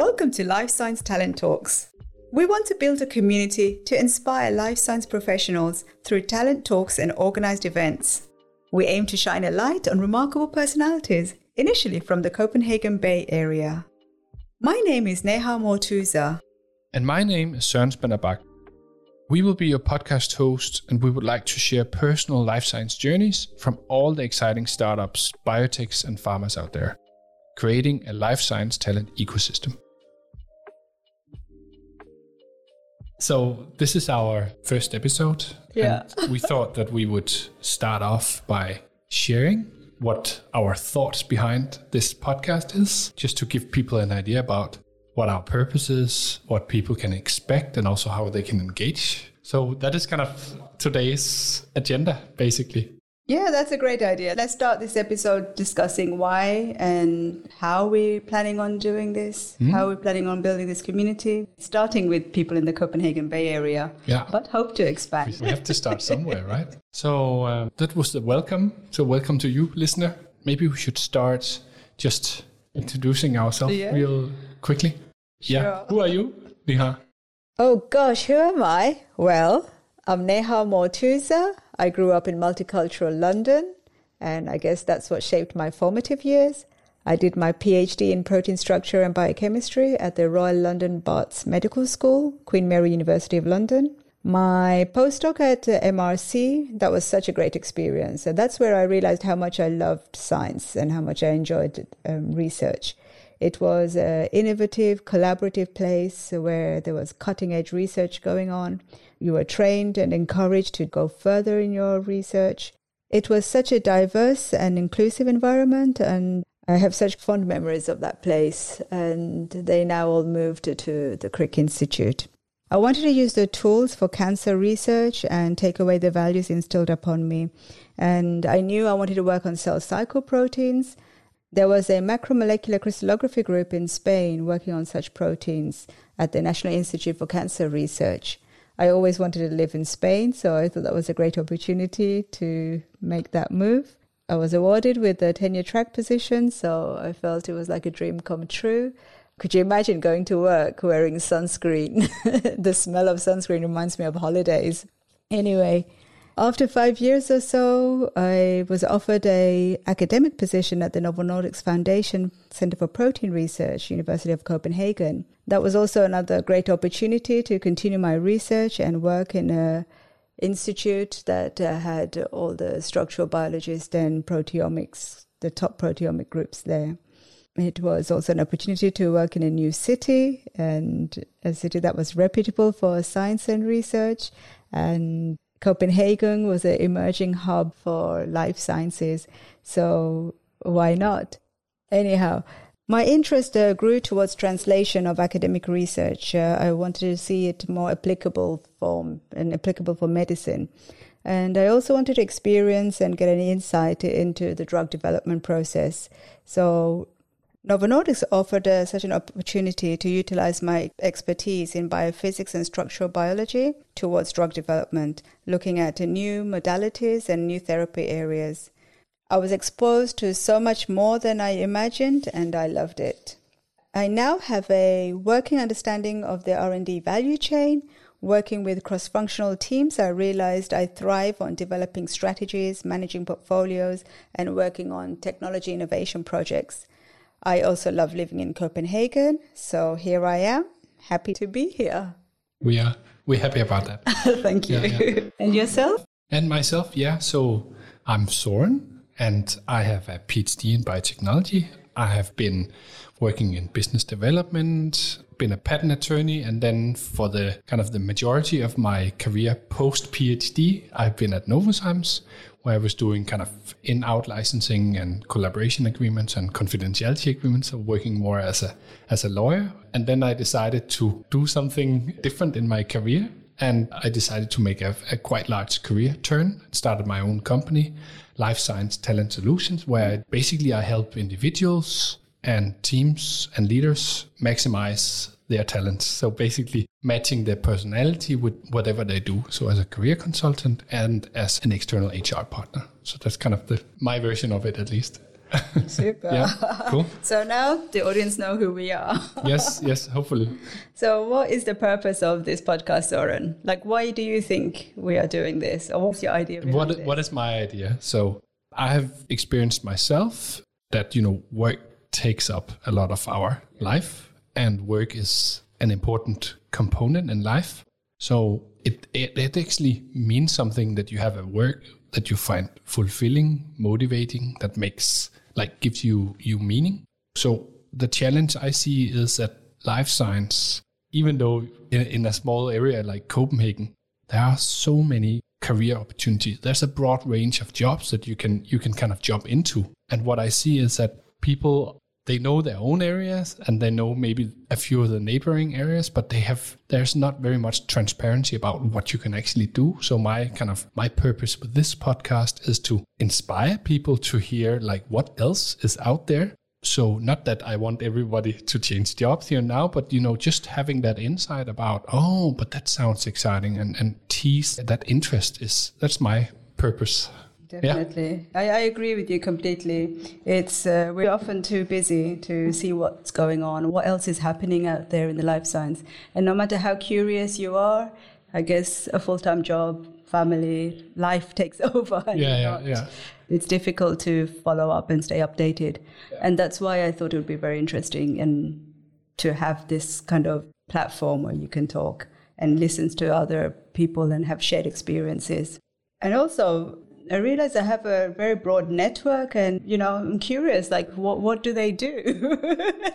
Welcome to Life Science Talent Talks. We want to build a community to inspire life science professionals through talent talks and organized events. We aim to shine a light on remarkable personalities, initially from the Copenhagen Bay Area. My name is Neha Mortuza. And my name is Søren Spanner Bach. We will be your podcast host, and we would like to share personal life science journeys from all the exciting startups, biotechs, and pharmas out there, creating a life science talent ecosystem. So, this is our first episode. Yeah. And we thought that we would start off by sharing what our thoughts behind this podcast is, just to give people an idea about what our purpose is, what people can expect, and also how they can engage. So that is kind of today's agenda, basically. Yeah, that's a great idea. Let's start this episode discussing why and how we're planning on doing this, how we're planning on building this community, starting with people in the Copenhagen Bay Area, Yeah. but hope to expand. We have to start somewhere, right? So uh, that was the welcome. So welcome to you, listener. Maybe we should start just introducing ourselves Yeah. real quickly. Yeah. Who are you, Neha? Oh gosh, who am I? Well, I'm Neha Mortuza. I grew up in multicultural London, and I guess that's what shaped my formative years. I did my PhD in protein structure and biochemistry at the Royal London Barts Medical School, Queen Mary University of London. My postdoc at MRC, that was such a great experience. And that's where I realized how much I loved science and how much I enjoyed um, research. It was an innovative, collaborative place where there was cutting edge research going on. You were trained and encouraged to go further in your research. It was such a diverse and inclusive environment, and I have such fond memories of that place. And they now all moved to, the Crick Institute. I wanted to use the tools for cancer research and take away the values instilled upon me. And I knew I wanted to work on cell cycle proteins. There was a macromolecular crystallography group in Spain working on such proteins at the National Institute for Cancer Research. I always wanted to live in Spain, so I thought that was a great opportunity to make that move. I was awarded with a tenure track position, so I felt it was like a dream come true. Could you imagine going to work wearing sunscreen? the smell of sunscreen reminds me of holidays. Anyway, after five years or so, I was offered a academic position at the Novo Nordisk Foundation Center for Protein Research, University of Copenhagen. That was also another great opportunity to continue my research and work in a institute that uh, had all the structural biologists and proteomics, the top proteomic groups there. It was also an opportunity to work in a new city and a city that was reputable for science and research. And Copenhagen was an emerging hub for life sciences. So why not? Anyhow, my interest uh, grew towards translation of academic research. Uh, I wanted to see it more applicable for and applicable for medicine. And I also wanted to experience and get an insight into the drug development process. So Novo Nordisk offered uh, such an opportunity to utilize my expertise in biophysics and structural biology towards drug development, looking at new modalities and new therapy areas. I was exposed to so much more than I imagined and I loved it. I now have a working understanding of the R&D value chain. Working with cross-functional teams, I realized I thrive on developing strategies, managing portfolios, and working on technology innovation projects. I also love living in Copenhagen, so here I am, happy to be here. We are we're happy about that. Thank you. Yeah, yeah. And yourself? And myself, yeah. So I'm Soren, and I have a PhD in biotechnology. I have been working in business development, been a patent attorney, and then for the kind of the majority of my career post PhD, I've been at Novozymes, where I was doing kind of in-out licensing and collaboration agreements and confidentiality agreements, so working more as a as a lawyer. And then I decided to do something different in my career and I decided to make a, a, quite large career turn. And started my own company, Life Science Talent Solutions, where basically I help individuals and teams and leaders maximize their talents. So basically matching their personality with whatever they do. So as a career consultant and as an external HR partner. So that's kind of the my version of it at least. Super. Yeah, cool. So now the audience know who we are. yes, yes, hopefully. So what is the purpose of this podcast, Soren? Like, why do you think we are doing this, or what's your idea? What what is my idea? So I have experienced myself that you know work takes up a lot of our life, and work is an important component in life. So it it, it actually means something that you have a work that you find fulfilling, motivating, that makes like gives you you meaning. So the challenge I see is that life science, even though in, in a small area like Copenhagen, there are so many career opportunities. There's a broad range of jobs that you can you can kind of jump into. And what I see is that people they know their own areas and they know maybe a few of the neighboring areas, but they have there's not very much transparency about what you can actually do. So my kind of my purpose with this podcast is to inspire people to hear like what else is out there so not that I want everybody to change jobs here now, but you know, just having that insight about, oh, but that sounds exciting and, and tease that interest is that's my purpose. Definitely. I, I agree with you completely. It's uh, we're often too busy to see what's going on, what else is happening out there in the life science. And no matter how curious you are, I guess a full-time job, family, life takes over. Yeah, yeah, not- yeah. It's difficult to follow up and stay updated. And that's why I thought it would be very interesting and to have this kind of platform where you can talk and listen to other people and have shared experiences. And also, I realize I have a very broad network, and you know, I'm curious, like, what what do they do?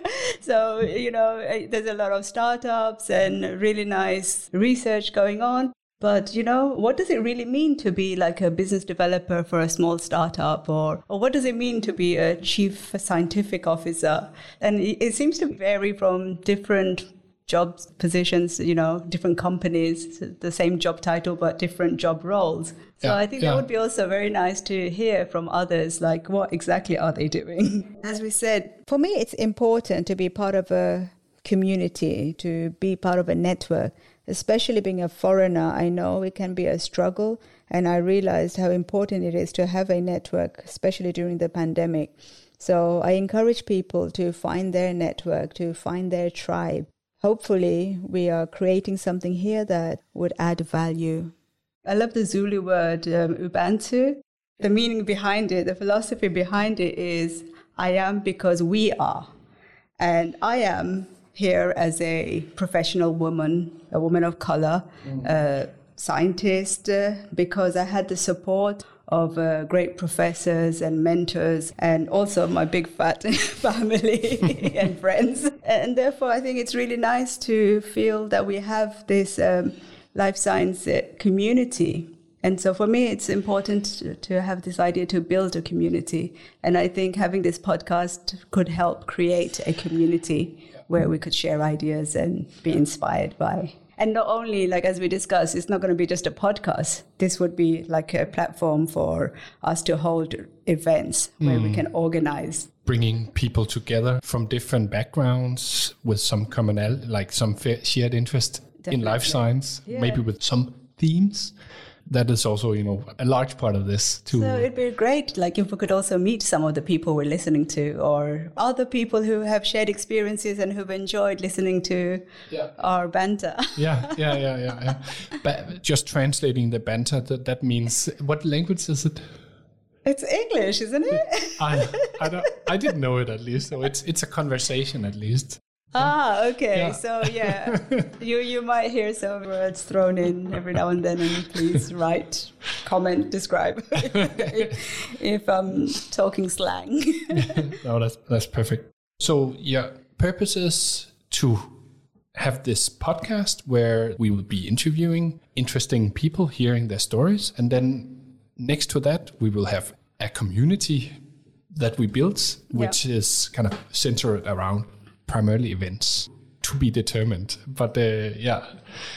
so, you know, there's a lot of startups and really nice research going on. But you know, what does it really mean to be like a business developer for a small startup, or or what does it mean to be a chief scientific officer? And it, it seems to vary from different job positions, you know, different companies, the same job title but different job roles. So Yeah, I think yeah. that would be also very nice to hear from others, like what exactly are they doing? As we said, for me, it's important to be part of a community, to be part of a network. Especially being a foreigner, I know it can be a struggle, and I realized how important it is to have a network, especially during the pandemic. So I encourage people to find their network, to find their tribe. Hopefully, we are creating something here that would add value. I love the Zulu word um, Ubuntu. The meaning behind it, the philosophy behind it is I am because we are. And I am here as a professional woman, a woman of color, a scientist, uh, because I had the support of uh, great professors and mentors, and also my big fat family and friends. And therefore, I think it's really nice to feel that we have this um, life science uh, community. And so for me, it's important to, to have this idea to build a community. And I think having this podcast could help create a community where we could share ideas and be inspired by. And not only, like as we discussed, it's not going to be just a podcast. This would be like a platform for us to hold events where we hmm. can organize. Bringing people together from different backgrounds with some commonality, like some shared interest in life science, Yeah. maybe with some themes. That is also, you know, a large part of this too. So it'd be great, like if we could also meet some of the people we're listening to, or other people who have shared experiences and who've enjoyed listening to Yeah. our banter. yeah, yeah, yeah, yeah, yeah. But just translating the banter, that, that means what language is it? It's English, isn't it? I, I don't, I didn't know it at least. So it's it's a conversation at least. Ah, okay. Yeah. So yeah, you you might hear some words thrown in every now and then, and please write, comment, describe if, if I'm talking slang. No, that's that's perfect. So yeah, purpose is to have this podcast where we will be interviewing interesting people, hearing their stories, and then next to that we will have a community that we built, which is kind of centered around primarily events to be determined. But uh, yeah,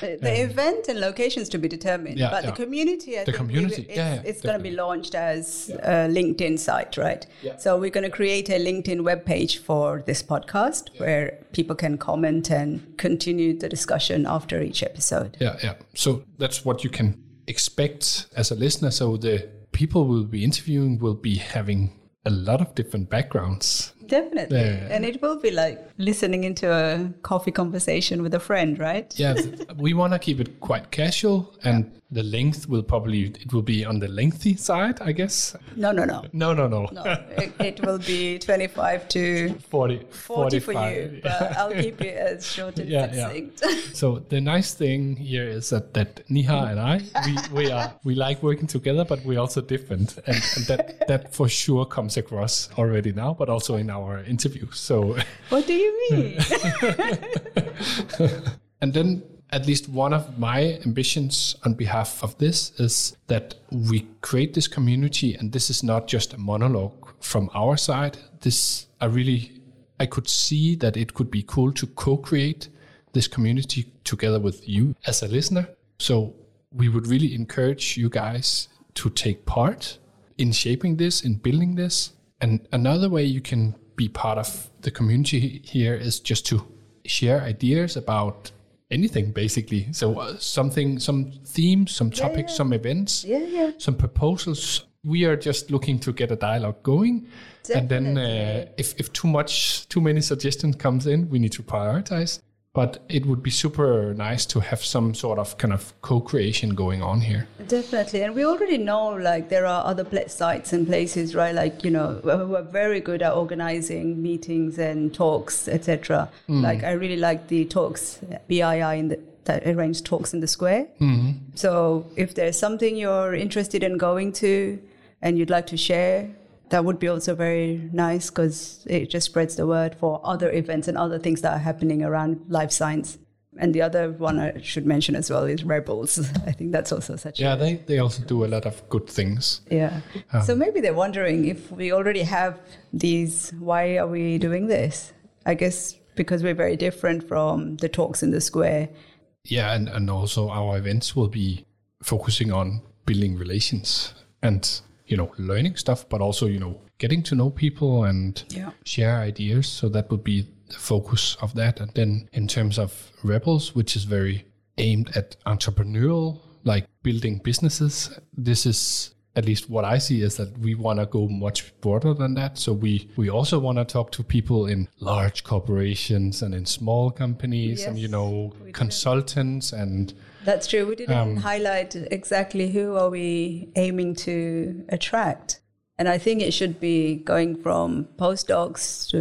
The the event and locations to be determined, Yeah, but yeah. the community, I The community, it's, yeah, yeah, it's going to be launched as a LinkedIn site, right? Yeah. So we're going to create a LinkedIn webpage for this podcast where people can comment and continue the discussion after each episode. Yeah, yeah. So that's what you can expect as a listener. So the people we'll be interviewing will be having a lot of different backgrounds. Definitely. Yeah. And it will be like listening into a coffee conversation with a friend, right? Yeah, we want to keep it quite casual, and the length will probably it will be on the lengthy side, I guess. No, no, no. No, no, no. No, it, it will be 25 to 40, 40 for 45. you, but I'll keep it as short and Yeah, yeah. So the nice thing here is that, that Neha and I we, we are we like working together, but we're also different, and, and that that for sure comes across already now, but also in our interviews. So what do you mean? and then at least one of my ambitions on behalf of this is that we create this community, and this is not just a monologue from our side. This I really I could see that it could be cool to co-create this community together with you as a listener. So we would really encourage you guys to take part in shaping this, in building this. And another way you can be part of the community here is just to share ideas about anything basically. So uh, something, some themes, some topics, some events, yeah, yeah. some proposals. We are just looking to get a dialogue going, and then uh, if if too much, too many suggestions comes in, we need to prioritize. But it would be super nice to have some sort of kind of co-creation going on here. Definitely, and we already know like there are other sites and places, right? Like you know, who are very good at organizing meetings and talks, etc. Mm. Like I really like the talks BII in the that arrange talks in the square. Mm-hmm. So if there's something you're interested in going to and you'd like to share, that would be also very nice because it just spreads the word for other events and other things that are happening around life science. And the other one I should mention as well is Rebels. I think that's also such Yeah, a they, they also do a lot of good things. yeah. Um, so maybe they're wondering if we already have these, why are we doing this? I guess because we're very different from the talks in the square. Yeah, and, and also our events will be focusing on building relations and you know learning stuff, but also you know getting to know people and Yeah. share ideas. So that would be the focus of that. And then in terms of Rebels, which is very aimed at entrepreneurial, like building businesses, this is at least what I see is that we want to go much broader than that. So we we also want to talk to people in large corporations and in small companies and you know we do. consultants and That's true. We didn't Um, highlight exactly who are we aiming to attract. And I think it should be going from postdocs to,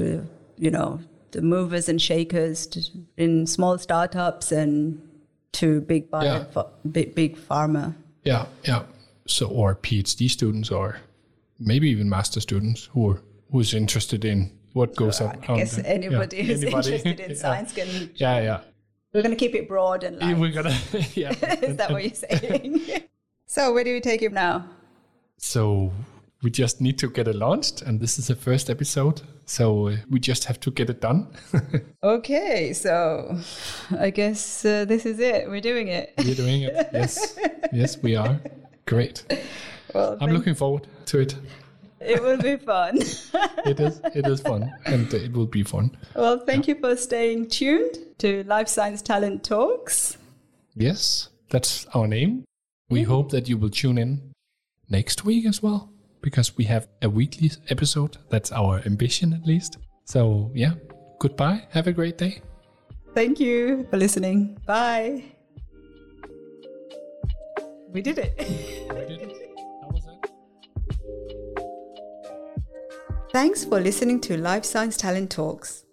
you know, the movers and shakers to, in small startups and to big bio, Yeah. ph- big, big pharma. yeah yeah so or PhD students or maybe even master students who are who's interested in what goes up. I guess anybody who's interested in yeah. science can. Yeah, yeah. We're going to keep it broad and light. We're gonna yeah. Is that what you're saying? so where do we take it now? So we just need to get it launched, and this is the first episode. So uh, we just have to get it done. Okay, so I guess uh, this is it. We're doing it. We're doing it. Yes, yes, we are. Great. Well, I'm looking forward to it. It will be fun. It is. It is fun, and it will be fun. well, thank you for staying tuned to Life Science Talent Talks. Yes, that's our name. We mm-hmm. hope that you will tune in next week as well, because we have a weekly episode. That's our ambition, at least. So, yeah, goodbye. Have a great day. Thank you for listening. Bye. We did it. Thanks for listening to Life Science Talent Talks.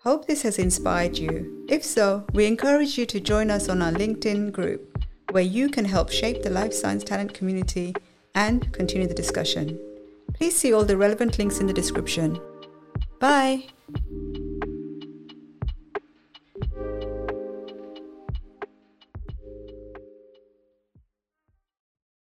Hope this has inspired you. If so, we encourage you to join us on our LinkedIn group, where you can help shape the life science talent community and continue the discussion. Please see all the relevant links in the description. Bye.